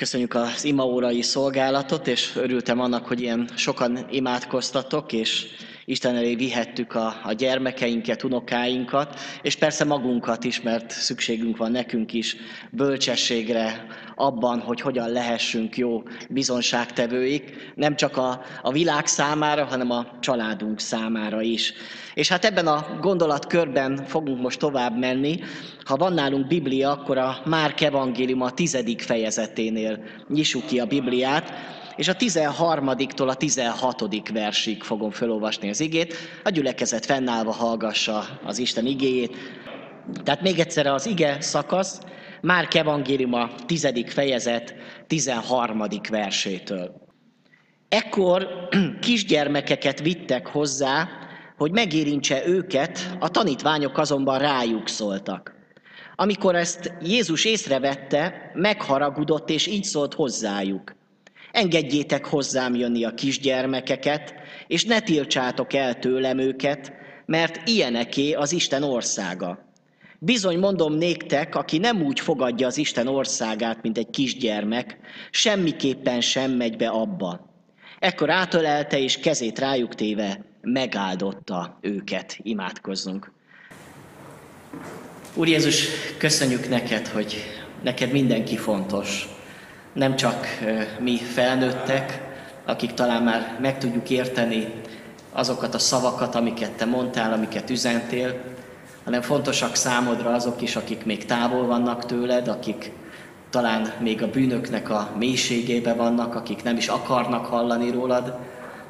Köszönjük az imaórai szolgálatot, és örültem annak, hogy ilyen sokan imádkoztatok, és Isten elé vihettük a, a gyermekeinket, unokáinkat, és persze magunkat is, mert szükségünk van nekünk is bölcsességre abban, hogy hogyan lehessünk jó bizonságtevőik, nem csak a, a világ számára, hanem a családunk számára is. És hát ebben a gondolatkörben fogunk most tovább menni. Ha van nálunk Biblia, akkor a Márk evangélium a tizedik fejezeténél nyissuk ki a Bibliát, és a 13-tól a 16. versig fogom felolvasni az igét. A gyülekezet fennállva hallgassa az Isten igéjét. Tehát még egyszer az ige szakasz, Márk evangélium a 10. fejezet 13. versétől. Ekkor kisgyermekeket vittek hozzá, hogy megérintse őket, a tanítványok azonban rájuk szóltak. Amikor ezt Jézus észrevette, megharagudott, és így szólt hozzájuk. Engedjétek hozzám jönni a kisgyermekeket, és ne tiltsátok el tőlem őket, mert ilyeneké az Isten országa. Bizony mondom néktek, aki nem úgy fogadja az Isten országát, mint egy kisgyermek, semmiképpen sem megy be abba. Ekkor átölelte és kezét rájuk téve megáldotta őket. Imádkozzunk. Úr Jézus, köszönjük neked, hogy neked mindenki fontos nem csak mi felnőttek, akik talán már meg tudjuk érteni azokat a szavakat, amiket te mondtál, amiket üzentél, hanem fontosak számodra azok is, akik még távol vannak tőled, akik talán még a bűnöknek a mélységébe vannak, akik nem is akarnak hallani rólad,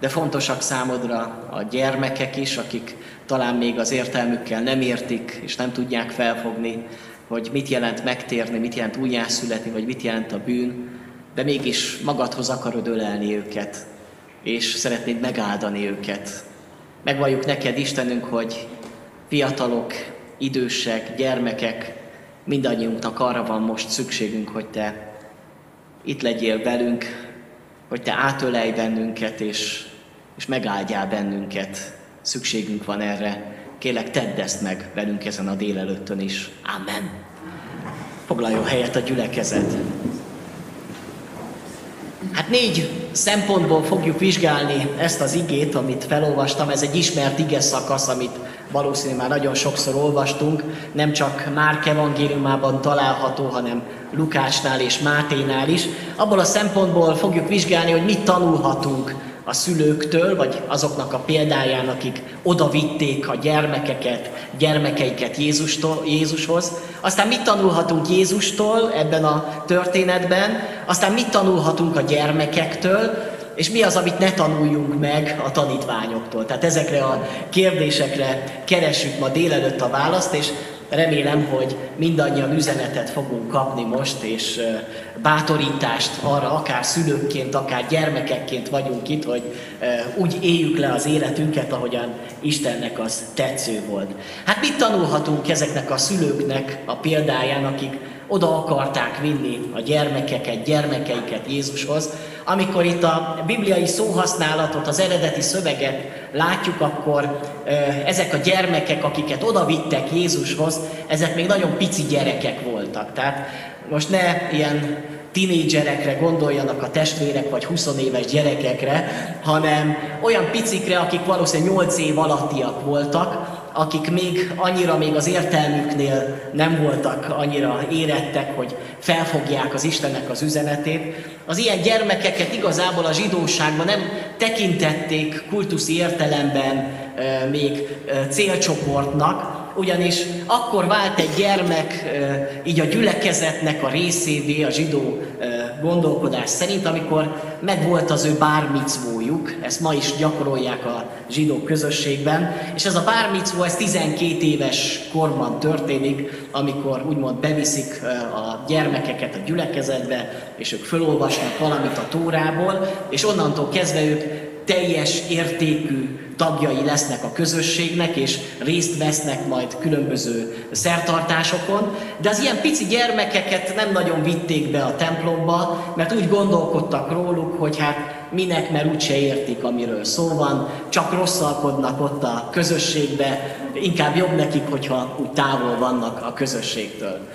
de fontosak számodra a gyermekek is, akik talán még az értelmükkel nem értik, és nem tudják felfogni, hogy mit jelent megtérni, mit jelent újjászületni, vagy mit jelent a bűn, de mégis magadhoz akarod ölelni őket, és szeretnéd megáldani őket. Megvalljuk neked, Istenünk, hogy fiatalok, idősek, gyermekek, mindannyiunknak arra van most szükségünk, hogy Te itt legyél velünk, hogy Te átölelj bennünket, és, és megáldjál bennünket. Szükségünk van erre. Kélek, tedd ezt meg velünk ezen a délelőttön is. Amen. Foglaljon helyet a gyülekezet. Hát négy szempontból fogjuk vizsgálni ezt az igét, amit felolvastam. Ez egy ismert ige szakasz, amit valószínűleg már nagyon sokszor olvastunk. Nem csak Márk evangéliumában található, hanem Lukácsnál és Máténál is. Abból a szempontból fogjuk vizsgálni, hogy mit tanulhatunk a szülőktől, vagy azoknak a példáján, akik oda vitték a gyermekeket, gyermekeiket Jézustól, Jézushoz. Aztán mit tanulhatunk Jézustól ebben a történetben, aztán mit tanulhatunk a gyermekektől, és mi az, amit ne tanuljunk meg a tanítványoktól. Tehát ezekre a kérdésekre keresünk ma délelőtt a választ, és Remélem, hogy mindannyian üzenetet fogunk kapni most, és bátorítást arra, akár szülőkként, akár gyermekekként vagyunk itt, hogy úgy éljük le az életünket, ahogyan Istennek az tetsző volt. Hát mit tanulhatunk ezeknek a szülőknek a példáján, akik oda akarták vinni a gyermekeket, gyermekeiket Jézushoz. Amikor itt a bibliai szóhasználatot, az eredeti szöveget látjuk, akkor ezek a gyermekek, akiket oda vittek Jézushoz, ezek még nagyon pici gyerekek voltak. Tehát most ne ilyen tinédzserekre gondoljanak a testvérek, vagy 20 éves gyerekekre, hanem olyan picikre, akik valószínűleg 8 év alattiak voltak, akik még annyira még az értelmüknél nem voltak annyira érettek, hogy felfogják az Istennek az üzenetét. Az ilyen gyermekeket igazából a zsidóságban nem tekintették kultuszi értelemben e, még e, célcsoportnak, ugyanis akkor vált egy gyermek így a gyülekezetnek a részévé a zsidó gondolkodás szerint, amikor megvolt az ő bármicvójuk, ezt ma is gyakorolják a zsidó közösségben, és ez a bármicvó, ez 12 éves korban történik, amikor úgymond beviszik a gyermekeket a gyülekezetbe, és ők felolvasnak valamit a tórából, és onnantól kezdve ők teljes értékű tagjai lesznek a közösségnek, és részt vesznek majd különböző szertartásokon, de az ilyen pici gyermekeket nem nagyon vitték be a templomba, mert úgy gondolkodtak róluk, hogy hát minek, mert úgyse értik, amiről szó van, csak rosszalkodnak ott a közösségbe, inkább jobb nekik, hogyha úgy távol vannak a közösségtől.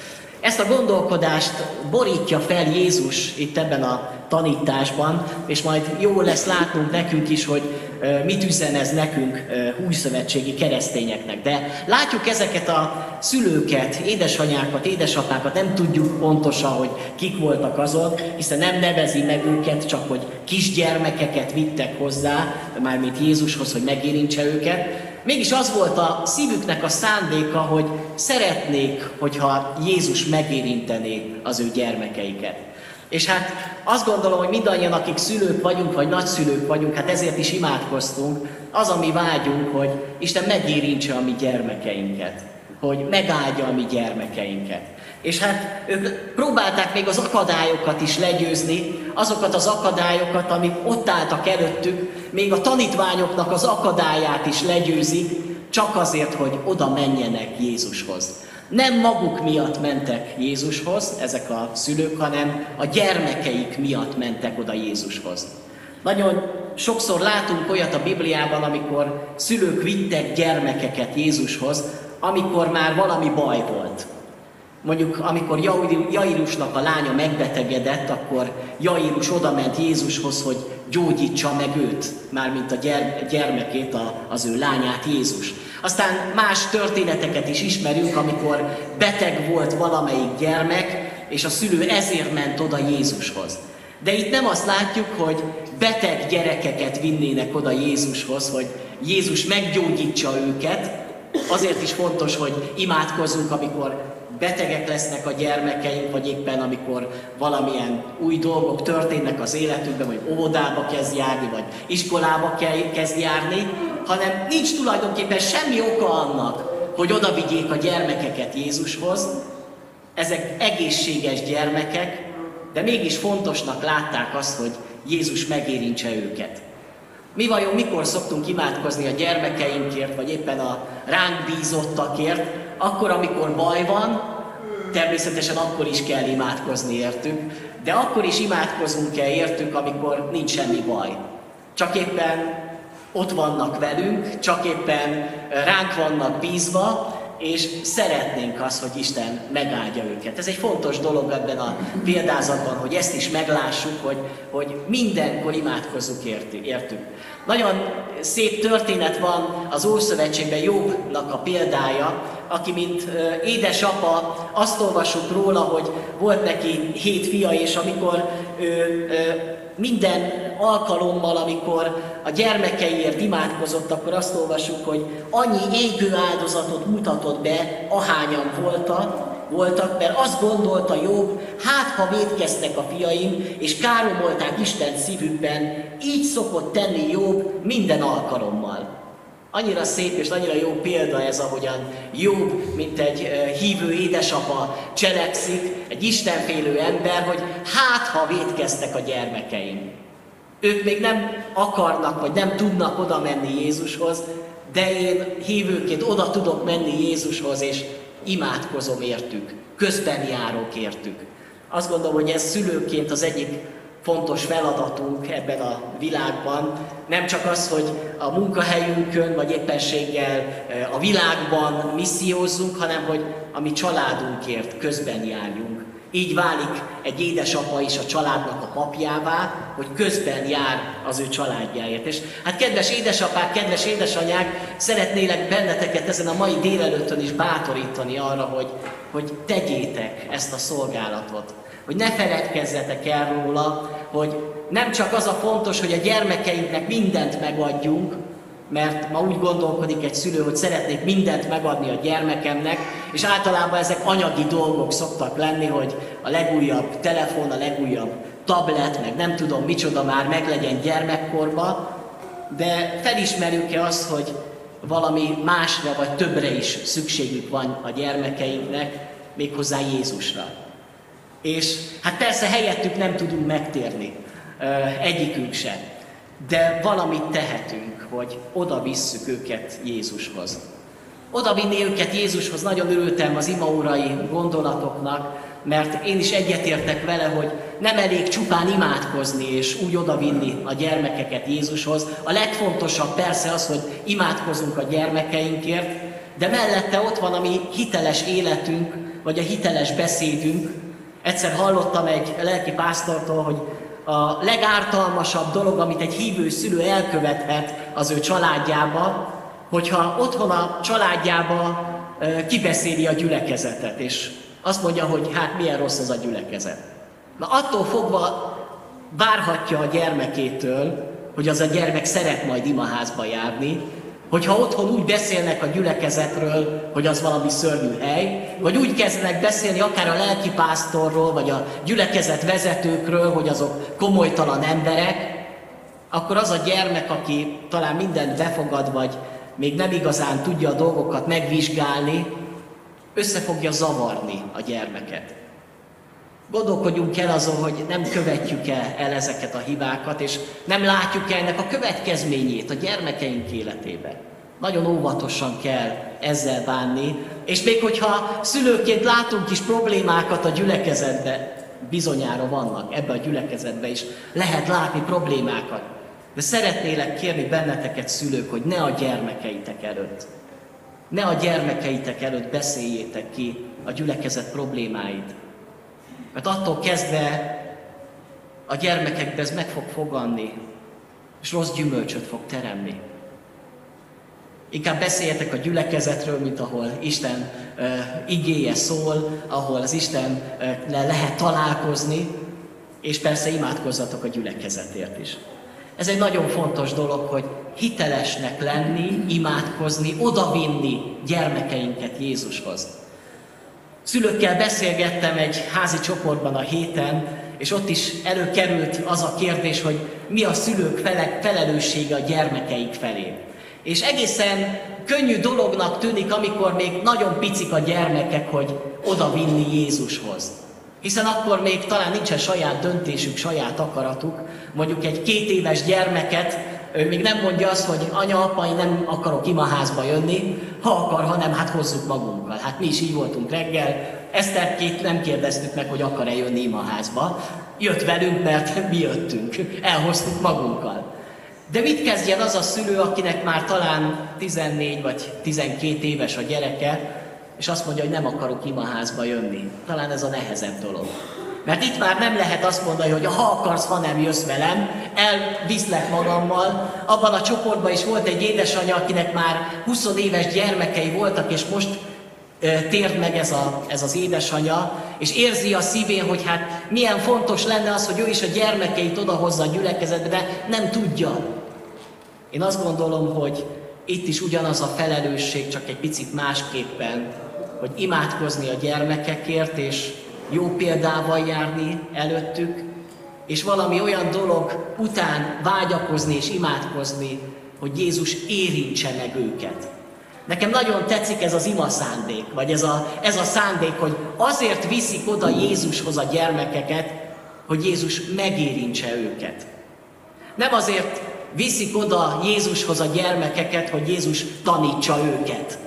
Ezt a gondolkodást borítja fel Jézus itt ebben a tanításban, és majd jó lesz látnunk nekünk is, hogy mit üzen ez nekünk újszövetségi keresztényeknek. De látjuk ezeket a szülőket, édesanyákat, édesapákat, nem tudjuk pontosan, hogy kik voltak azok, hiszen nem nevezi meg őket, csak hogy kisgyermekeket vittek hozzá, mármint Jézushoz, hogy megérintse őket. Mégis az volt a szívüknek a szándéka, hogy szeretnék, hogyha Jézus megérintené az ő gyermekeiket. És hát azt gondolom, hogy mindannyian, akik szülők vagyunk, vagy nagyszülők vagyunk, hát ezért is imádkoztunk, az, ami vágyunk, hogy Isten megérintse a mi gyermekeinket, hogy megáldja a mi gyermekeinket. És hát ők próbálták még az akadályokat is legyőzni, azokat az akadályokat, amik ott álltak előttük, még a tanítványoknak az akadályát is legyőzik, csak azért, hogy oda menjenek Jézushoz. Nem maguk miatt mentek Jézushoz, ezek a szülők, hanem a gyermekeik miatt mentek oda Jézushoz. Nagyon sokszor látunk olyat a Bibliában, amikor szülők vittek gyermekeket Jézushoz, amikor már valami baj volt. Mondjuk, amikor Jairusnak a lánya megbetegedett, akkor Jairus oda ment Jézushoz, hogy gyógyítsa meg őt, mármint a gyermekét, az ő lányát Jézus. Aztán más történeteket is ismerünk, amikor beteg volt valamelyik gyermek, és a szülő ezért ment oda Jézushoz. De itt nem azt látjuk, hogy beteg gyerekeket vinnének oda Jézushoz, hogy Jézus meggyógyítsa őket. Azért is fontos, hogy imádkozunk, amikor betegek lesznek a gyermekeink, vagy éppen amikor valamilyen új dolgok történnek az életünkben, vagy óvodába kezd járni, vagy iskolába kezd járni, hanem nincs tulajdonképpen semmi oka annak, hogy oda vigyék a gyermekeket Jézushoz. Ezek egészséges gyermekek, de mégis fontosnak látták azt, hogy Jézus megérintse őket. Mi vajon mikor szoktunk imádkozni a gyermekeinkért, vagy éppen a ránk bízottakért, akkor, amikor baj van, természetesen akkor is kell imádkozni értük, de akkor is imádkozunk-e értük, amikor nincs semmi baj. Csak éppen ott vannak velünk, csak éppen ránk vannak bízva, és szeretnénk azt, hogy Isten megáldja őket. Ez egy fontos dolog ebben a példázatban, hogy ezt is meglássuk, hogy, hogy mindenkor imádkozzuk értük. Nagyon szép történet van az Ószövetségben Jobbnak a példája, aki mint édesapa, azt olvasunk róla, hogy volt neki hét fia, és amikor ő minden alkalommal, amikor a gyermekeiért imádkozott, akkor azt olvasjuk, hogy annyi égő áldozatot mutatott be, ahányan voltak, voltak, mert azt gondolta Jobb, hát ha védkeztek a fiaim, és káromolták Isten szívükben, így szokott tenni Jobb minden alkalommal. Annyira szép és annyira jó példa ez, ahogyan Jobb, mint egy hívő édesapa cselekszik, egy istenfélő ember, hogy hát ha védkeztek a gyermekeim. Ők még nem akarnak, vagy nem tudnak oda menni Jézushoz, de én hívőként oda tudok menni Jézushoz, és imádkozom értük, közben járok értük. Azt gondolom, hogy ez szülőként az egyik fontos feladatunk ebben a világban. Nem csak az, hogy a munkahelyünkön, vagy éppenséggel eh, a világban missziózzunk, hanem hogy a mi családunkért közben járjunk. Így válik egy édesapa is a családnak a papjává, hogy közben jár az ő családjáért. És hát kedves édesapák, kedves édesanyák, szeretnélek benneteket ezen a mai délelőttön is bátorítani arra, hogy, hogy tegyétek ezt a szolgálatot. Hogy ne feledkezzetek el róla, hogy nem csak az a fontos, hogy a gyermekeinknek mindent megadjunk, mert ma úgy gondolkodik egy szülő, hogy szeretnék mindent megadni a gyermekemnek, és általában ezek anyagi dolgok szoktak lenni, hogy a legújabb telefon, a legújabb tablet, meg nem tudom micsoda már meglegyen gyermekkorba, de felismerjük-e azt, hogy valami másra vagy többre is szükségük van a gyermekeinknek, méghozzá Jézusra. És hát persze helyettük nem tudunk megtérni, egyikünk sem, de valamit tehetünk, hogy oda visszük őket Jézushoz. Oda vinni őket Jézushoz, nagyon örültem az imaórai gondolatoknak, mert én is egyetértek vele, hogy nem elég csupán imádkozni és úgy odavinni a gyermekeket Jézushoz. A legfontosabb persze az, hogy imádkozunk a gyermekeinkért, de mellette ott van a mi hiteles életünk, vagy a hiteles beszédünk. Egyszer hallottam egy lelki pásztortól, hogy a legártalmasabb dolog, amit egy hívő szülő elkövethet az ő családjába, hogyha otthon a családjába kibeszéli a gyülekezetet, és azt mondja, hogy hát milyen rossz az a gyülekezet. Na attól fogva várhatja a gyermekétől, hogy az a gyermek szeret majd imaházba járni, hogyha otthon úgy beszélnek a gyülekezetről, hogy az valami szörnyű hely, vagy úgy kezdenek beszélni akár a lelkipásztorról, vagy a gyülekezet vezetőkről, hogy azok komolytalan emberek, akkor az a gyermek, aki talán mindent befogad, vagy még nem igazán tudja a dolgokat megvizsgálni, össze fogja zavarni a gyermeket. Gondolkodjunk el azon, hogy nem követjük -e el ezeket a hibákat, és nem látjuk el ennek a következményét a gyermekeink életébe. Nagyon óvatosan kell ezzel bánni, és még hogyha szülőként látunk is problémákat a gyülekezetbe, bizonyára vannak ebbe a gyülekezetbe is, lehet látni problémákat. De szeretnélek kérni benneteket, szülők, hogy ne a gyermekeitek előtt, ne a gyermekeitek előtt beszéljétek ki a gyülekezet problémáit, mert attól kezdve a gyermekekbe ez meg fog foganni, és rossz gyümölcsöt fog teremni. Inkább beszéljetek a gyülekezetről, mint ahol Isten uh, igéje szól, ahol az Isten uh, le lehet találkozni, és persze imádkozzatok a gyülekezetért is. Ez egy nagyon fontos dolog, hogy hitelesnek lenni, imádkozni, odavinni gyermekeinket Jézushoz. Szülőkkel beszélgettem egy házi csoportban a héten, és ott is előkerült az a kérdés, hogy mi a szülők fele, felelőssége a gyermekeik felé. És egészen könnyű dolognak tűnik, amikor még nagyon picik a gyermekek, hogy oda vinni Jézushoz. Hiszen akkor még talán nincsen saját döntésük, saját akaratuk. Mondjuk egy két éves gyermeket ő még nem mondja azt, hogy anya, apa, én nem akarok imaházba jönni, ha akar, hanem hát hozzuk magunkkal. Hát mi is így voltunk reggel, Eszterkét nem kérdeztük meg, hogy akar-e jönni imaházba. Jött velünk, mert mi jöttünk, elhoztuk magunkkal. De mit kezdjen az a szülő, akinek már talán 14 vagy 12 éves a gyereke, és azt mondja, hogy nem akarok imaházba jönni. Talán ez a nehezebb dolog. Mert itt már nem lehet azt mondani, hogy ha akarsz, ha nem jössz velem, elviszlek magammal. Abban a csoportban is volt egy édesanyja, akinek már 20 éves gyermekei voltak, és most tért meg ez, a, ez az édesanyja, és érzi a szívén, hogy hát milyen fontos lenne az, hogy ő is a gyermekeit odahozza a gyülekezetbe, de nem tudja. Én azt gondolom, hogy itt is ugyanaz a felelősség, csak egy picit másképpen, hogy imádkozni a gyermekekért, és jó példával járni előttük, és valami olyan dolog után vágyakozni és imádkozni, hogy Jézus érintse meg őket. Nekem nagyon tetszik ez az ima szándék, vagy ez a, ez a szándék, hogy azért viszik oda Jézushoz a gyermekeket, hogy Jézus megérintse őket. Nem azért viszik oda Jézushoz a gyermekeket, hogy Jézus tanítsa őket.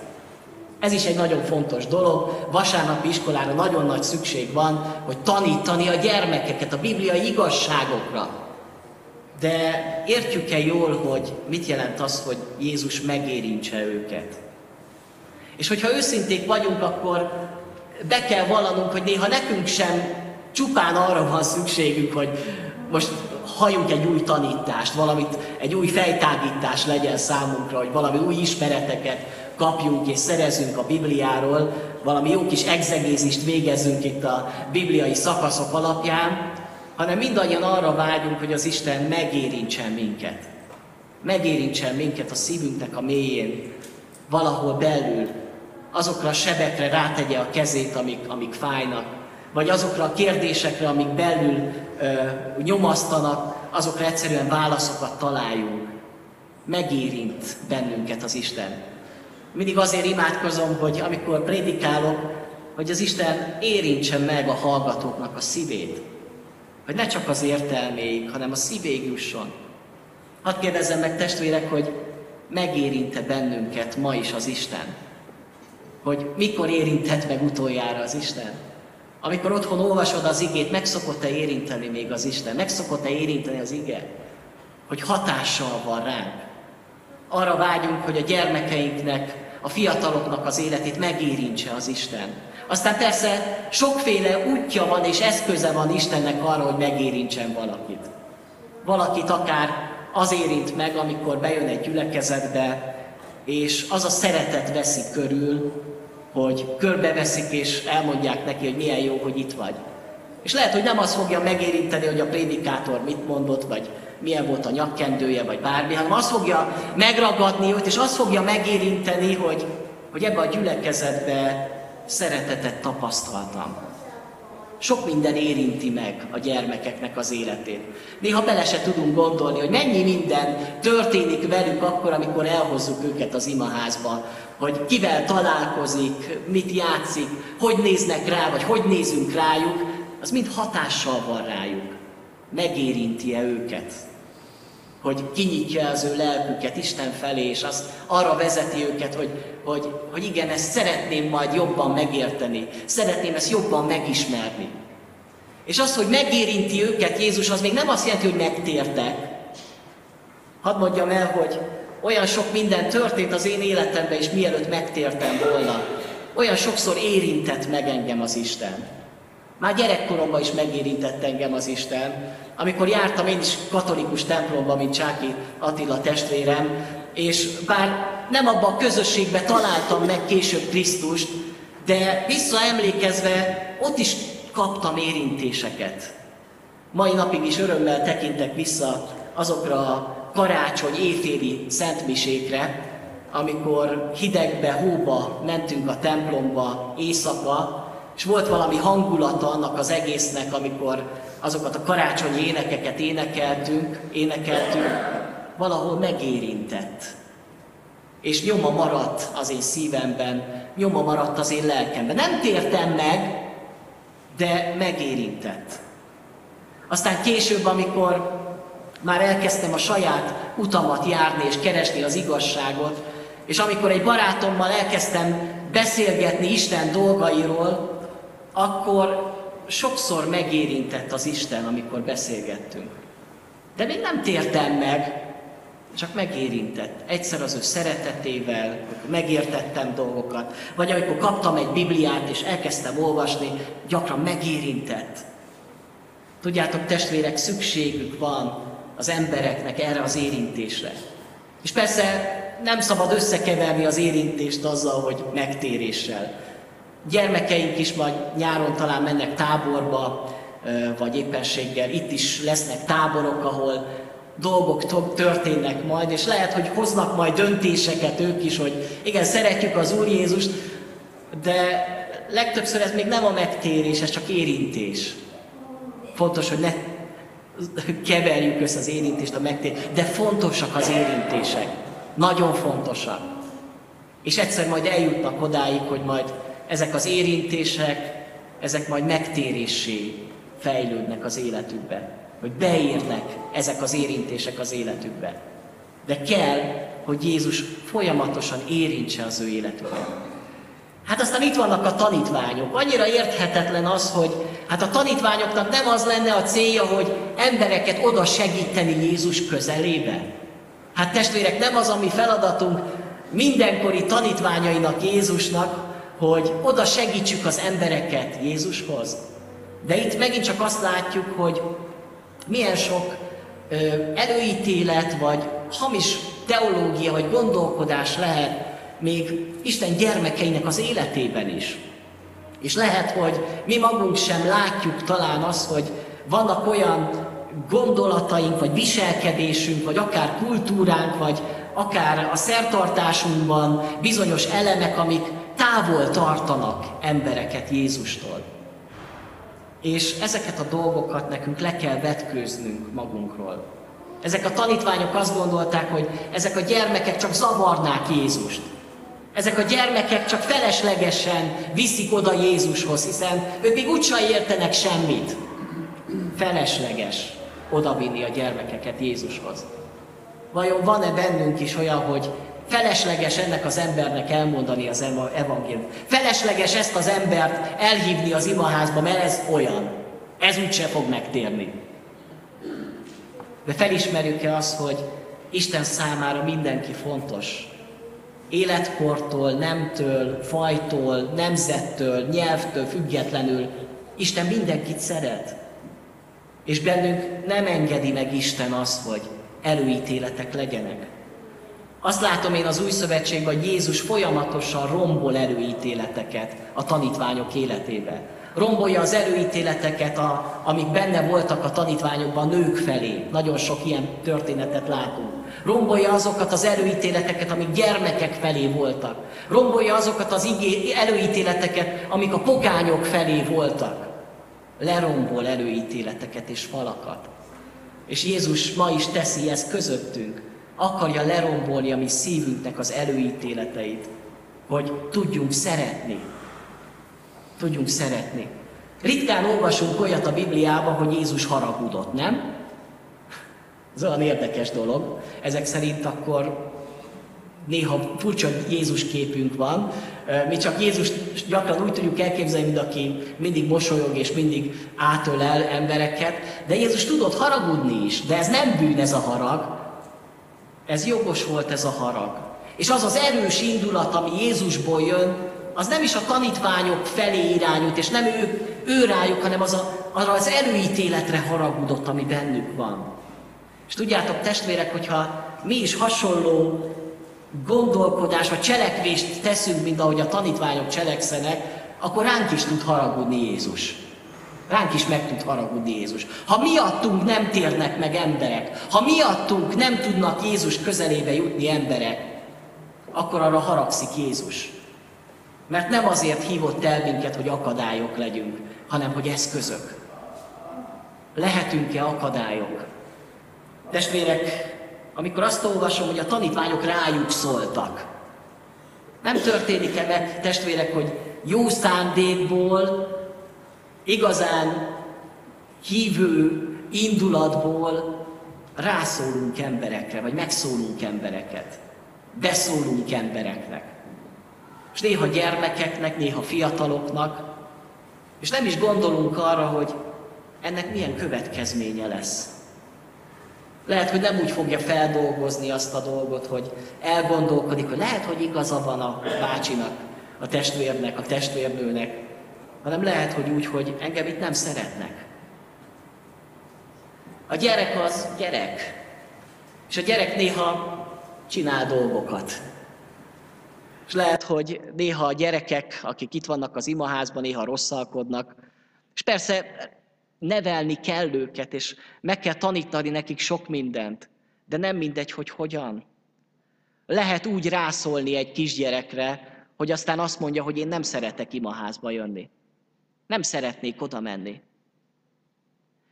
Ez is egy nagyon fontos dolog. Vasárnapi iskolára nagyon nagy szükség van, hogy tanítani a gyermekeket a bibliai igazságokra. De értjük-e jól, hogy mit jelent az, hogy Jézus megérintse őket? És hogyha őszinték vagyunk, akkor be kell vallanunk, hogy néha nekünk sem csupán arra van szükségünk, hogy most halljunk egy új tanítást, valamit, egy új fejtágítás legyen számunkra, hogy valami új ismereteket kapjunk és szerezünk a Bibliáról, valami jó kis exegézist végezzünk itt a bibliai szakaszok alapján, hanem mindannyian arra vágyunk, hogy az Isten megérintsen minket. Megérintsen minket a szívünknek a mélyén, valahol belül, azokra a sebekre rátegye a kezét, amik, amik fájnak, vagy azokra a kérdésekre, amik belül ö, nyomasztanak, azokra egyszerűen válaszokat találjunk. Megérint bennünket az Isten. Mindig azért imádkozom, hogy amikor prédikálok, hogy az Isten érintse meg a hallgatóknak a szívét. Hogy ne csak az értelméig, hanem a szívéig jusson. Hadd kérdezzem meg testvérek, hogy megérinte bennünket ma is az Isten? Hogy mikor érintett meg utoljára az Isten? Amikor otthon olvasod az igét, meg szokott-e érinteni még az Isten? Meg szokott-e érinteni az ige? Hogy hatással van ránk. Arra vágyunk, hogy a gyermekeinknek, a fiataloknak az életét megérintse az Isten. Aztán persze sokféle útja van és eszköze van Istennek arra, hogy megérintsen valakit. Valakit akár az érint meg, amikor bejön egy gyülekezetbe, és az a szeretet veszi körül, hogy körbeveszik és elmondják neki, hogy milyen jó, hogy itt vagy. És lehet, hogy nem az fogja megérinteni, hogy a prédikátor mit mondott, vagy milyen volt a nyakkendője, vagy bármi, hanem azt fogja megragadni őt, és azt fogja megérinteni, hogy, hogy ebbe a gyülekezetbe szeretetet tapasztaltam. Sok minden érinti meg a gyermekeknek az életét. Néha bele se tudunk gondolni, hogy mennyi minden történik velük akkor, amikor elhozzuk őket az imaházba, hogy kivel találkozik, mit játszik, hogy néznek rá, vagy hogy nézünk rájuk, az mind hatással van rájuk. Megérinti-e őket? Hogy kinyitja az ő lelküket Isten felé, és azt arra vezeti őket, hogy, hogy, hogy igen, ezt szeretném majd jobban megérteni, szeretném ezt jobban megismerni. És az, hogy megérinti őket Jézus, az még nem azt jelenti, hogy megtértek. Hadd mondjam el, hogy olyan sok minden történt az én életemben is, mielőtt megtértem volna. Olyan sokszor érintett meg engem az Isten. Már gyerekkoromban is megérintett engem az Isten, amikor jártam én is katolikus templomba, mint Csáki Attila testvérem, és bár nem abban a közösségben találtam meg később Krisztust, de visszaemlékezve ott is kaptam érintéseket. Mai napig is örömmel tekintek vissza azokra a karácsony éjféli szentmisékre, amikor hidegbe, hóba mentünk a templomba éjszaka, és volt valami hangulata annak az egésznek, amikor azokat a karácsonyi énekeket énekeltünk, énekeltünk, valahol megérintett. És nyoma maradt az én szívemben, nyoma maradt az én lelkemben. Nem tértem meg, de megérintett. Aztán később, amikor már elkezdtem a saját utamat járni és keresni az igazságot, és amikor egy barátommal elkezdtem beszélgetni Isten dolgairól, akkor sokszor megérintett az Isten, amikor beszélgettünk. De még nem tértem meg, csak megérintett. Egyszer az ő szeretetével, megértettem dolgokat, vagy amikor kaptam egy Bibliát és elkezdtem olvasni, gyakran megérintett. Tudjátok, testvérek, szükségük van az embereknek erre az érintésre. És persze nem szabad összekeverni az érintést azzal, hogy megtéréssel. Gyermekeink is majd nyáron talán mennek táborba, vagy éppenséggel itt is lesznek táborok, ahol dolgok történnek majd, és lehet, hogy hoznak majd döntéseket ők is, hogy igen, szeretjük az Úr Jézust, de legtöbbször ez még nem a megtérés, ez csak érintés. Fontos, hogy ne keverjük össze az érintést a megtérést, de fontosak az érintések. Nagyon fontosak. És egyszer majd eljutnak odáig, hogy majd ezek az érintések, ezek majd megtérésé fejlődnek az életükbe. Hogy beérnek ezek az érintések az életükbe. De kell, hogy Jézus folyamatosan érintse az ő életüket. Hát aztán itt vannak a tanítványok. Annyira érthetetlen az, hogy hát a tanítványoknak nem az lenne a célja, hogy embereket oda segíteni Jézus közelébe. Hát testvérek, nem az a mi feladatunk mindenkori tanítványainak Jézusnak, hogy oda segítsük az embereket Jézushoz. De itt megint csak azt látjuk, hogy milyen sok ö, előítélet, vagy hamis teológia, vagy gondolkodás lehet még Isten gyermekeinek az életében is. És lehet, hogy mi magunk sem látjuk talán azt, hogy vannak olyan gondolataink, vagy viselkedésünk, vagy akár kultúránk, vagy akár a szertartásunkban bizonyos elemek, amik távol tartanak embereket Jézustól. És ezeket a dolgokat nekünk le kell vetkőznünk magunkról. Ezek a tanítványok azt gondolták, hogy ezek a gyermekek csak zavarnák Jézust. Ezek a gyermekek csak feleslegesen viszik oda Jézushoz, hiszen ők még úgysem értenek semmit. Felesleges odavinni a gyermekeket Jézushoz. Vajon van-e bennünk is olyan, hogy felesleges ennek az embernek elmondani az evangéliumot? Felesleges ezt az embert elhívni az imaházba, mert ez olyan. Ez úgyse fog megtérni. De felismerjük-e azt, hogy Isten számára mindenki fontos, életkortól, nemtől, fajtól, nemzettől, nyelvtől függetlenül Isten mindenkit szeret. És bennünk nem engedi meg Isten azt, hogy előítéletek legyenek. Azt látom én az új szövetségben, hogy Jézus folyamatosan rombol előítéleteket a tanítványok életébe. Rombolja az előítéleteket, a, amik benne voltak a tanítványokban nők felé. Nagyon sok ilyen történetet látunk. Rombolja azokat az előítéleteket, amik gyermekek felé voltak. Rombolja azokat az igé, előítéleteket, amik a pogányok felé voltak. Lerombol előítéleteket és falakat. És Jézus ma is teszi ezt közöttünk. Akarja lerombolni a mi szívünknek az előítéleteit, hogy tudjunk szeretni. Tudjunk szeretni. Ritkán olvasunk olyat a Bibliában, hogy Jézus haragudott, nem? Ez olyan érdekes dolog. Ezek szerint akkor néha furcsa Jézus képünk van. Mi csak Jézus gyakran úgy tudjuk elképzelni, mint aki mindig mosolyog és mindig átölel embereket, de Jézus tudott haragudni is, de ez nem bűn ez a harag, ez jogos volt ez a harag. És az az erős indulat, ami Jézusból jön, az nem is a tanítványok felé irányult, és nem ő, ő rájuk, hanem az a, arra az előítéletre haragudott, ami bennük van. És tudjátok, testvérek, hogyha mi is hasonló gondolkodás vagy cselekvést teszünk, mint ahogy a tanítványok cselekszenek, akkor ránk is tud haragudni Jézus. Ránk is meg tud haragudni Jézus. Ha miattunk nem térnek meg emberek, ha miattunk nem tudnak Jézus közelébe jutni emberek, akkor arra haragszik Jézus. Mert nem azért hívott el minket, hogy akadályok legyünk, hanem hogy eszközök. Lehetünk-e akadályok? Testvérek, amikor azt olvasom, hogy a tanítványok rájuk szóltak, nem történik-e meg, testvérek, hogy jó szándékból igazán hívő indulatból rászólunk emberekre, vagy megszólunk embereket, beszólunk embereknek. És néha gyermekeknek, néha fiataloknak, és nem is gondolunk arra, hogy ennek milyen következménye lesz. Lehet, hogy nem úgy fogja feldolgozni azt a dolgot, hogy elgondolkodik, hogy lehet, hogy igaza van a bácsinak, a testvérnek, a testvérnőnek, hanem lehet, hogy úgy, hogy engem itt nem szeretnek. A gyerek az gyerek. És a gyerek néha csinál dolgokat. És lehet, hogy néha a gyerekek, akik itt vannak az imaházban, néha rosszalkodnak. És persze nevelni kell őket, és meg kell tanítani nekik sok mindent. De nem mindegy, hogy hogyan. Lehet úgy rászólni egy kisgyerekre, hogy aztán azt mondja, hogy én nem szeretek imaházba jönni. Nem szeretnék oda menni.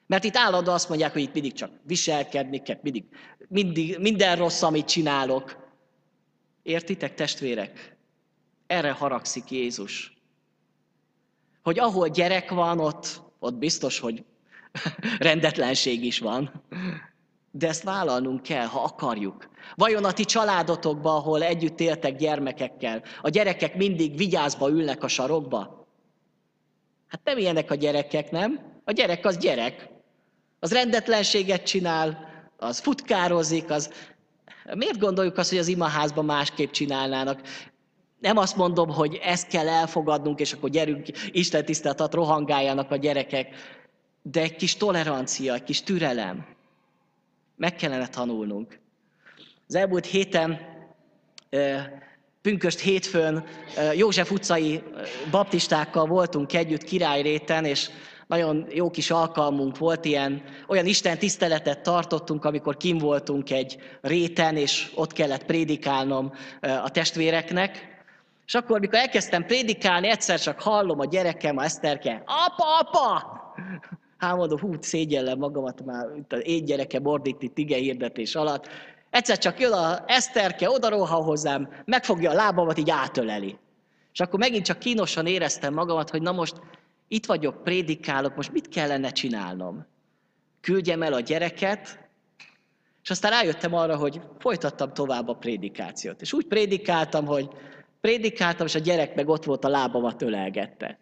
Mert itt állandó azt mondják, hogy itt mindig csak viselkedni kell, mindig, mindig, minden rossz, amit csinálok. Értitek, testvérek? Erre haragszik Jézus. Hogy ahol gyerek van, ott, ott biztos, hogy rendetlenség is van. De ezt vállalnunk kell, ha akarjuk. Vajon a ti családotokban, ahol együtt éltek gyermekekkel, a gyerekek mindig vigyázba ülnek a sarokba? Hát nem ilyenek a gyerekek, nem? A gyerek az gyerek. Az rendetlenséget csinál, az futkározik, az... Miért gondoljuk azt, hogy az imaházban másképp csinálnának? Nem azt mondom, hogy ezt kell elfogadnunk, és akkor gyerünk, Isten tiszteletet rohangáljanak a gyerekek, de egy kis tolerancia, egy kis türelem. Meg kellene tanulnunk. Az elmúlt héten pünköst hétfőn József utcai baptistákkal voltunk együtt királyréten, és nagyon jó kis alkalmunk volt, ilyen, olyan Isten tiszteletet tartottunk, amikor kim voltunk egy réten, és ott kellett prédikálnom a testvéreknek. És akkor, mikor elkezdtem prédikálni, egyszer csak hallom a gyerekem, a Eszterke, apa, apa! Hát mondom, hú, szégyellem magamat már, itt az én gyereke bordít itt ige hirdetés alatt. Egyszer csak jön a Eszterke, oda rohan hozzám, megfogja a lábamat, így átöleli. És akkor megint csak kínosan éreztem magamat, hogy na most itt vagyok, prédikálok, most mit kellene csinálnom? Küldjem el a gyereket, és aztán rájöttem arra, hogy folytattam tovább a prédikációt. És úgy prédikáltam, hogy prédikáltam, és a gyerek meg ott volt a lábamat ölelgette.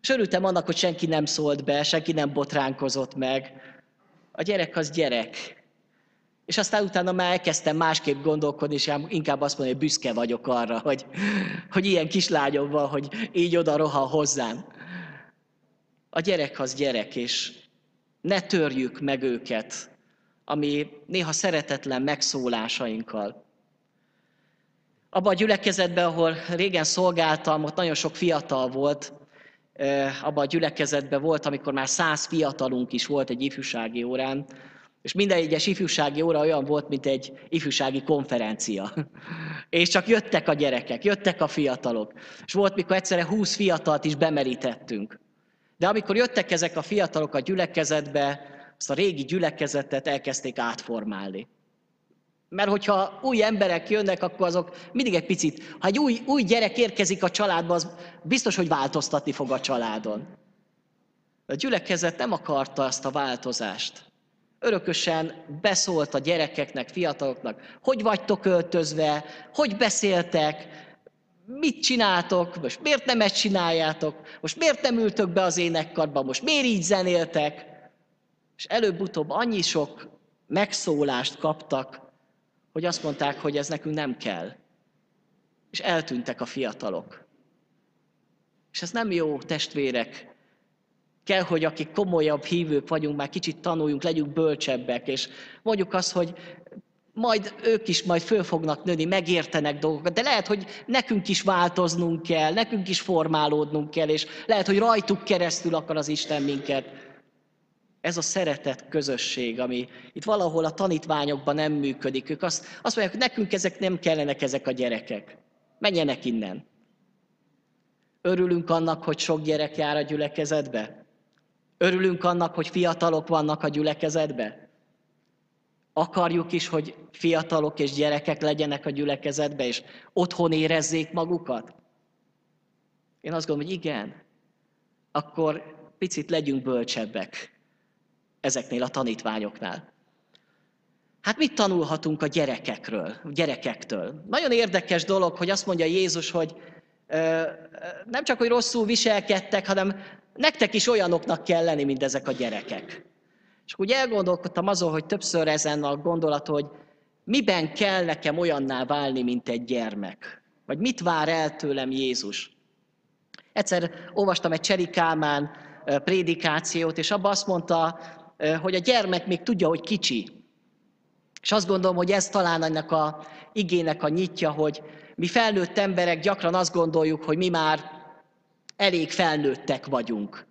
És örültem annak, hogy senki nem szólt be, senki nem botránkozott meg. A gyerek az gyerek. És aztán utána már elkezdtem másképp gondolkodni, és inkább azt mondani, hogy büszke vagyok arra, hogy, hogy ilyen kislányom van, hogy így oda rohan hozzám. A gyerek az gyerek, és ne törjük meg őket, ami néha szeretetlen megszólásainkkal. Abban a gyülekezetben, ahol régen szolgáltam, ott nagyon sok fiatal volt, abban a gyülekezetben volt, amikor már száz fiatalunk is volt egy ifjúsági órán, és minden egyes ifjúsági óra olyan volt, mint egy ifjúsági konferencia. És csak jöttek a gyerekek, jöttek a fiatalok. És volt, mikor egyszerre húsz fiatalt is bemerítettünk. De amikor jöttek ezek a fiatalok a gyülekezetbe, azt a régi gyülekezetet elkezdték átformálni. Mert hogyha új emberek jönnek, akkor azok mindig egy picit, ha egy új, új gyerek érkezik a családba, az biztos, hogy változtatni fog a családon. A gyülekezet nem akarta azt a változást. Örökösen beszólt a gyerekeknek, fiataloknak, hogy vagytok öltözve, hogy beszéltek, mit csináltok, most miért nem ezt csináljátok, most miért nem ültök be az énekkarba, most miért így zenéltek. És előbb-utóbb annyi sok megszólást kaptak, hogy azt mondták, hogy ez nekünk nem kell. És eltűntek a fiatalok. És ez nem jó, testvérek. Kell, hogy akik komolyabb hívők vagyunk, már kicsit tanuljunk, legyünk bölcsebbek, és mondjuk azt, hogy majd ők is majd föl fognak nőni, megértenek dolgokat, de lehet, hogy nekünk is változnunk kell, nekünk is formálódnunk kell, és lehet, hogy rajtuk keresztül akar az Isten minket ez a szeretet közösség, ami itt valahol a tanítványokban nem működik. Ők azt, azt mondják, hogy nekünk ezek nem kellenek ezek a gyerekek. Menjenek innen. Örülünk annak, hogy sok gyerek jár a gyülekezetbe? Örülünk annak, hogy fiatalok vannak a gyülekezetbe? Akarjuk is, hogy fiatalok és gyerekek legyenek a gyülekezetbe, és otthon érezzék magukat? Én azt gondolom, hogy igen. Akkor picit legyünk bölcsebbek ezeknél a tanítványoknál. Hát mit tanulhatunk a gyerekekről, gyerekektől? Nagyon érdekes dolog, hogy azt mondja Jézus, hogy nem csak, hogy rosszul viselkedtek, hanem nektek is olyanoknak kell lenni, mint ezek a gyerekek. És úgy elgondolkodtam azon, hogy többször ezen a gondolat, hogy miben kell nekem olyanná válni, mint egy gyermek. Vagy mit vár el tőlem Jézus. Egyszer olvastam egy Cseri Kálmán prédikációt, és abban azt mondta, hogy a gyermek még tudja, hogy kicsi. És azt gondolom, hogy ez talán ennek a igének a nyitja, hogy mi felnőtt emberek gyakran azt gondoljuk, hogy mi már elég felnőttek vagyunk.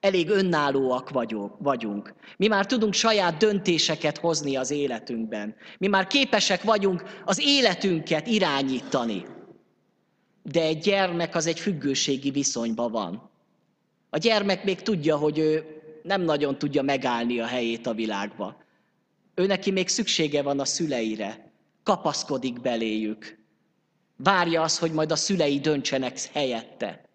Elég önállóak vagyunk. Mi már tudunk saját döntéseket hozni az életünkben. Mi már képesek vagyunk az életünket irányítani. De egy gyermek az egy függőségi viszonyban van. A gyermek még tudja, hogy ő nem nagyon tudja megállni a helyét a világba. Ő neki még szüksége van a szüleire, kapaszkodik beléjük. Várja az, hogy majd a szülei döntsenek helyette.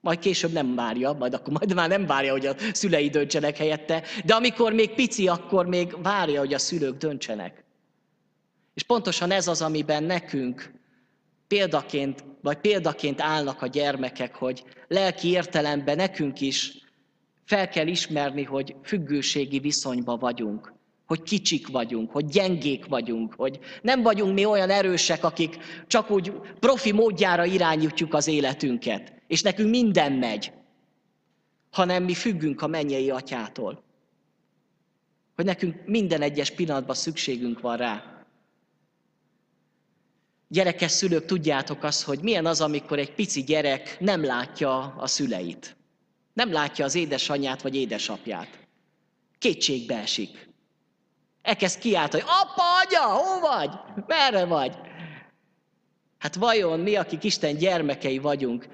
Majd később nem várja, majd akkor majd már nem várja, hogy a szülei döntsenek helyette, de amikor még pici, akkor még várja, hogy a szülők döntsenek. És pontosan ez az, amiben nekünk példaként, vagy példaként állnak a gyermekek, hogy lelki értelemben nekünk is fel kell ismerni, hogy függőségi viszonyban vagyunk, hogy kicsik vagyunk, hogy gyengék vagyunk, hogy nem vagyunk mi olyan erősek, akik csak úgy profi módjára irányítjuk az életünket, és nekünk minden megy, hanem mi függünk a mennyei atyától. Hogy nekünk minden egyes pillanatban szükségünk van rá. Gyerekes szülők, tudjátok azt, hogy milyen az, amikor egy pici gyerek nem látja a szüleit. Nem látja az édesanyját vagy édesapját. Kétségbe esik. Elkezd kiáltani, apa, anya, hol vagy? Merre vagy? Hát vajon mi, akik Isten gyermekei vagyunk,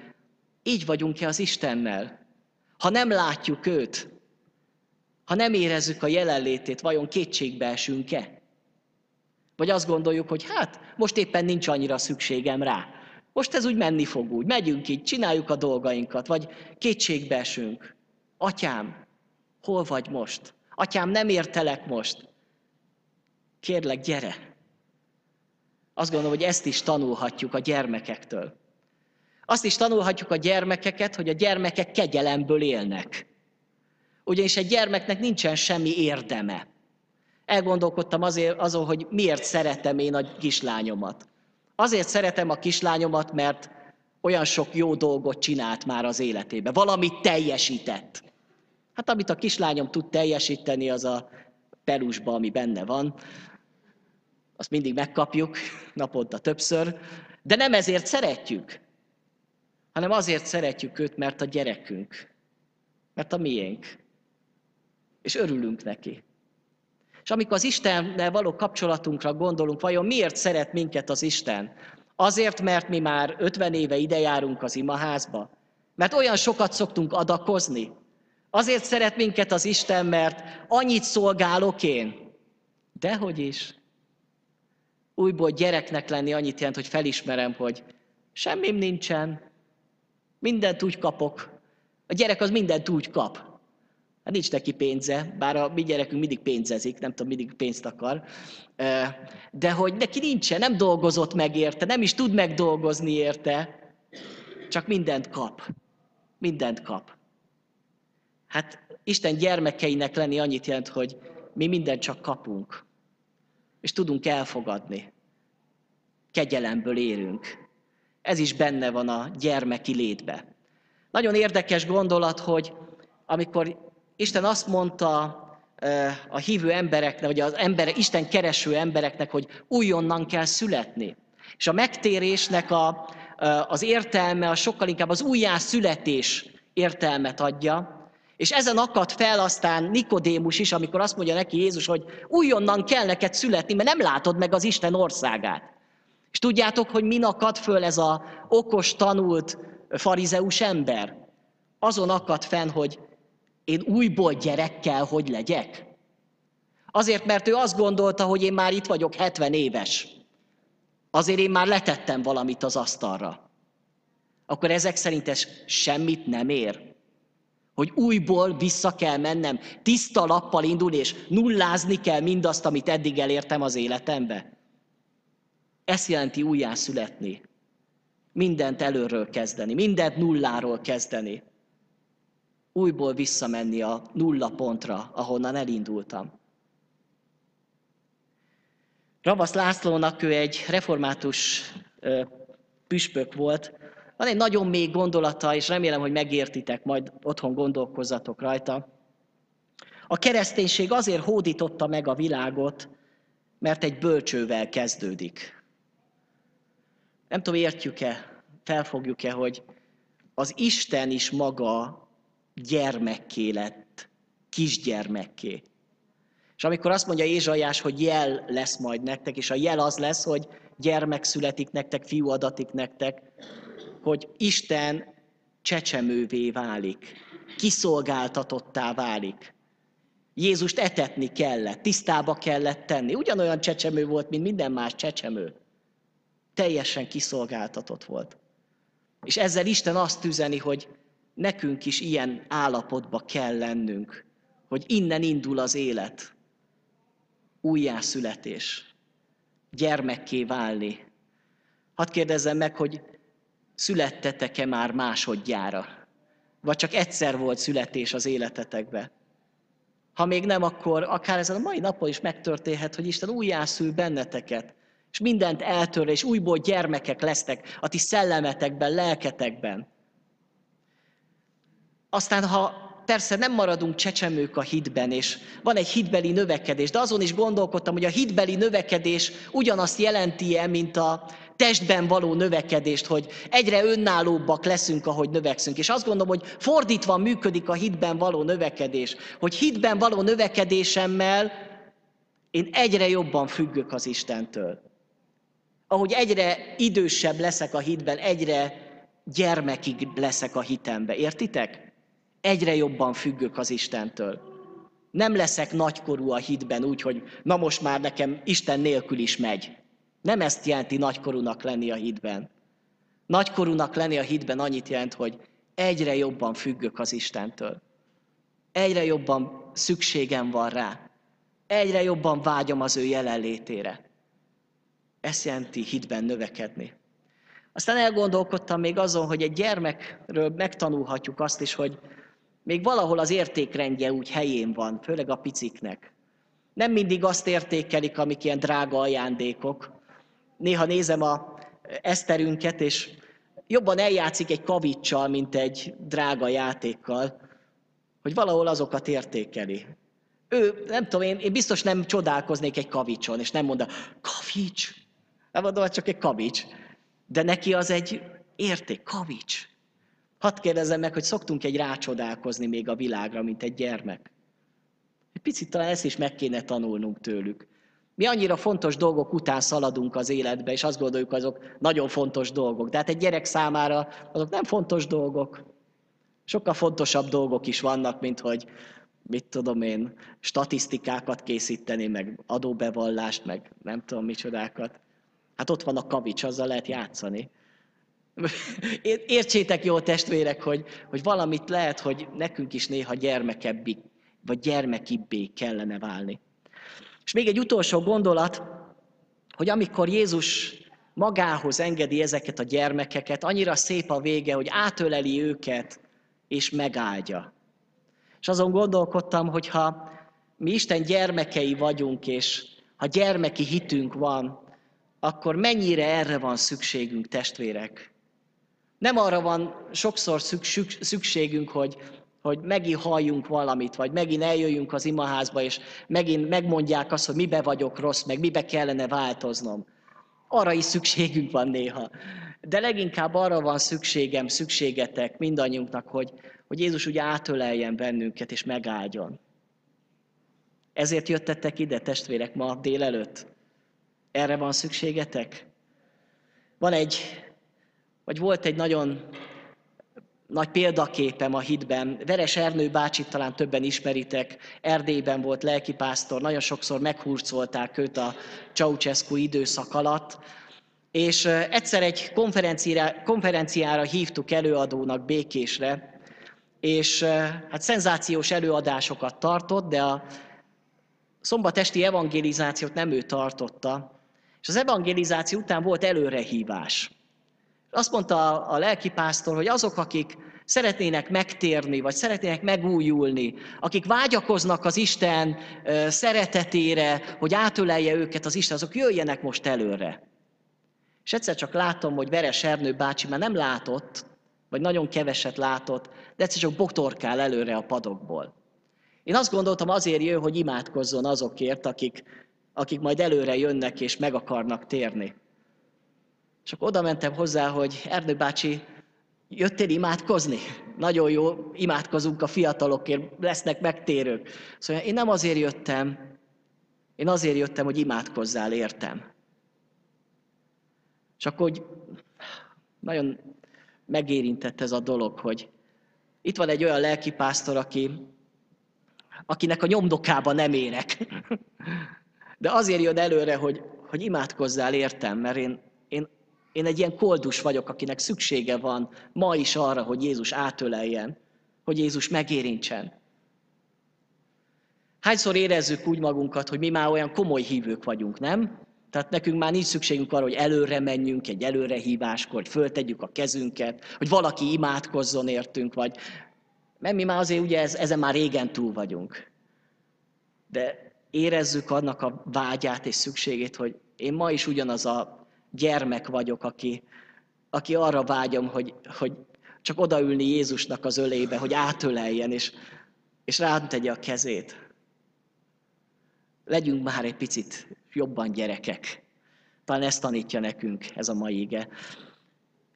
így vagyunk-e az Istennel? Ha nem látjuk őt, ha nem érezzük a jelenlétét, vajon kétségbe esünk-e? Vagy azt gondoljuk, hogy hát most éppen nincs annyira szükségem rá. Most ez úgy menni fog úgy. Megyünk így, csináljuk a dolgainkat, vagy kétségbe esünk. Atyám, hol vagy most? Atyám, nem értelek most. Kérlek, gyere. Azt gondolom, hogy ezt is tanulhatjuk a gyermekektől. Azt is tanulhatjuk a gyermekeket, hogy a gyermekek kegyelemből élnek. Ugyanis egy gyermeknek nincsen semmi érdeme. Elgondolkodtam azért, azon, hogy miért szeretem én a kislányomat. Azért szeretem a kislányomat, mert olyan sok jó dolgot csinált már az életébe. Valamit teljesített. Hát amit a kislányom tud teljesíteni, az a pelusba, ami benne van. Azt mindig megkapjuk, naponta többször. De nem ezért szeretjük, hanem azért szeretjük őt, mert a gyerekünk. Mert a miénk. És örülünk neki. És amikor az Istennel való kapcsolatunkra gondolunk, vajon miért szeret minket az Isten? Azért, mert mi már 50 éve ide járunk az imaházba? Mert olyan sokat szoktunk adakozni? Azért szeret minket az Isten, mert annyit szolgálok én? Dehogy is. Újból gyereknek lenni annyit jelent, hogy felismerem, hogy semmim nincsen, mindent úgy kapok. A gyerek az mindent úgy kap. Hát nincs neki pénze, bár a mi gyerekünk mindig pénzezik, nem tudom, mindig pénzt akar. De hogy neki nincsen, nem dolgozott meg érte, nem is tud megdolgozni érte, csak mindent kap. Mindent kap. Hát Isten gyermekeinek lenni annyit jelent, hogy mi mindent csak kapunk. És tudunk elfogadni. Kegyelemből érünk. Ez is benne van a gyermeki létbe. Nagyon érdekes gondolat, hogy amikor Isten azt mondta a hívő embereknek, vagy az emberek, Isten kereső embereknek, hogy újonnan kell születni. És a megtérésnek a, az értelme a sokkal inkább az újjászületés értelmet adja, és ezen akad fel aztán Nikodémus is, amikor azt mondja neki Jézus, hogy újonnan kell neked születni, mert nem látod meg az Isten országát. És tudjátok, hogy min akad föl ez a okos, tanult farizeus ember? Azon akad fenn, hogy én újból gyerekkel hogy legyek? Azért, mert ő azt gondolta, hogy én már itt vagyok 70 éves. Azért én már letettem valamit az asztalra. Akkor ezek szerint ez semmit nem ér. Hogy újból vissza kell mennem, tiszta lappal indulni, és nullázni kell mindazt, amit eddig elértem az életembe. Ez jelenti újjászületni. Mindent előről kezdeni, mindent nulláról kezdeni újból visszamenni a nulla pontra, ahonnan elindultam. Ravasz Lászlónak ő egy református püspök volt. Van egy nagyon mély gondolata, és remélem, hogy megértitek, majd otthon gondolkozzatok rajta. A kereszténység azért hódította meg a világot, mert egy bölcsővel kezdődik. Nem tudom, értjük-e, felfogjuk-e, hogy az Isten is maga gyermekké lett, kisgyermekké. És amikor azt mondja Ézsajás, hogy jel lesz majd nektek, és a jel az lesz, hogy gyermek születik nektek, fiú adatik nektek, hogy Isten csecsemővé válik, kiszolgáltatottá válik. Jézust etetni kellett, tisztába kellett tenni. Ugyanolyan csecsemő volt, mint minden más csecsemő. Teljesen kiszolgáltatott volt. És ezzel Isten azt üzeni, hogy nekünk is ilyen állapotba kell lennünk, hogy innen indul az élet. Újjászületés. Gyermekké válni. Hadd kérdezzem meg, hogy születtetek-e már másodjára? Vagy csak egyszer volt születés az életetekbe? Ha még nem, akkor akár ezen a mai napon is megtörténhet, hogy Isten újjászül benneteket, és mindent eltör, és újból gyermekek lesznek a ti szellemetekben, lelketekben. Aztán, ha persze nem maradunk csecsemők a hitben, és van egy hitbeli növekedés, de azon is gondolkodtam, hogy a hitbeli növekedés ugyanazt jelenti-e, mint a testben való növekedést, hogy egyre önállóbbak leszünk, ahogy növekszünk. És azt gondolom, hogy fordítva működik a hitben való növekedés, hogy hitben való növekedésemmel én egyre jobban függök az Istentől. Ahogy egyre idősebb leszek a hitben, egyre gyermekig leszek a hitembe. Értitek? egyre jobban függök az Istentől. Nem leszek nagykorú a hitben úgy, hogy na most már nekem Isten nélkül is megy. Nem ezt jelenti nagykorúnak lenni a hitben. Nagykorúnak lenni a hitben annyit jelent, hogy egyre jobban függök az Istentől. Egyre jobban szükségem van rá. Egyre jobban vágyom az ő jelenlétére. Ezt jelenti hitben növekedni. Aztán elgondolkodtam még azon, hogy egy gyermekről megtanulhatjuk azt is, hogy még valahol az értékrendje úgy helyén van, főleg a piciknek. Nem mindig azt értékelik, amik ilyen drága ajándékok. Néha nézem a Eszterünket, és jobban eljátszik egy kavicsal, mint egy drága játékkal, hogy valahol azokat értékeli. Ő, nem tudom, én, én biztos nem csodálkoznék egy kavicson, és nem mondja, kavics! Nem mondom, csak egy kavics. De neki az egy érték, kavics. Hadd kérdezzem meg, hogy szoktunk egy rácsodálkozni még a világra, mint egy gyermek. Egy picit talán ezt is meg kéne tanulnunk tőlük. Mi annyira fontos dolgok után szaladunk az életbe, és azt gondoljuk, azok nagyon fontos dolgok. De hát egy gyerek számára azok nem fontos dolgok. Sokkal fontosabb dolgok is vannak, mint hogy mit tudom én, statisztikákat készíteni, meg adóbevallást, meg nem tudom micsodákat. Hát ott van a kavics, azzal lehet játszani. Értsétek jó testvérek, hogy, hogy valamit lehet, hogy nekünk is néha gyermekebbik, vagy gyermekibbé kellene válni. És még egy utolsó gondolat, hogy amikor Jézus magához engedi ezeket a gyermekeket, annyira szép a vége, hogy átöleli őket, és megáldja. És azon gondolkodtam, hogy ha mi Isten gyermekei vagyunk, és ha gyermeki hitünk van, akkor mennyire erre van szükségünk, testvérek? Nem arra van sokszor szükségünk, hogy, hogy megint halljunk valamit, vagy megint eljöjjünk az imaházba, és megint megmondják azt, hogy mibe vagyok rossz, meg mibe kellene változnom. Arra is szükségünk van néha. De leginkább arra van szükségem, szükségetek mindannyiunknak, hogy, hogy Jézus ugye átöleljen bennünket és megáldjon. Ezért jöttetek ide, testvérek, ma délelőtt? Erre van szükségetek? Van egy, vagy volt egy nagyon nagy példaképem a hitben. Veres Ernő bácsit talán többen ismeritek, Erdélyben volt lelkipásztor, nagyon sokszor meghurcolták őt a Ceausescu időszak alatt, és egyszer egy konferenciára, konferenciára hívtuk előadónak Békésre, és hát szenzációs előadásokat tartott, de a szombatesti evangelizációt nem ő tartotta, és az evangelizáció után volt előrehívás. Azt mondta a lelkipásztor, hogy azok, akik szeretnének megtérni, vagy szeretnének megújulni, akik vágyakoznak az Isten szeretetére, hogy átölelje őket az Isten, azok jöjjenek most előre. És egyszer csak látom, hogy Veres Ernő bácsi már nem látott, vagy nagyon keveset látott, de egyszer csak botorkál előre a padokból. Én azt gondoltam, azért jön, hogy imádkozzon azokért, akik, akik majd előre jönnek és meg akarnak térni. És akkor oda mentem hozzá, hogy Ernő bácsi, jöttél imádkozni? Nagyon jó, imádkozunk a fiatalokért, lesznek megtérők. Szóval én nem azért jöttem, én azért jöttem, hogy imádkozzál, értem. És akkor hogy nagyon megérintett ez a dolog, hogy itt van egy olyan lelkipásztor, aki, akinek a nyomdokába nem érek. De azért jön előre, hogy, hogy imádkozzál értem, mert én, én, én egy ilyen koldus vagyok, akinek szüksége van ma is arra, hogy Jézus átöleljen, hogy Jézus megérintsen. Hányszor érezzük úgy magunkat, hogy mi már olyan komoly hívők vagyunk, nem? Tehát nekünk már nincs szükségünk arra, hogy előre menjünk egy előrehíváskor, hogy föltegyük a kezünket, hogy valaki imádkozzon értünk, vagy... Mert mi már azért ugye ez, ezen már régen túl vagyunk. De érezzük annak a vágyát és szükségét, hogy én ma is ugyanaz a gyermek vagyok, aki, aki arra vágyom, hogy, hogy csak odaülni Jézusnak az ölébe, hogy átöleljen, és, és rám tegye a kezét. Legyünk már egy picit jobban gyerekek. Talán ezt tanítja nekünk ez a mai ige.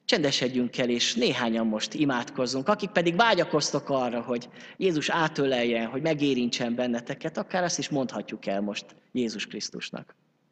Csendesedjünk el, és néhányan most imádkozzunk. Akik pedig vágyakoztok arra, hogy Jézus átöleljen, hogy megérintsen benneteket, akár ezt is mondhatjuk el most Jézus Krisztusnak.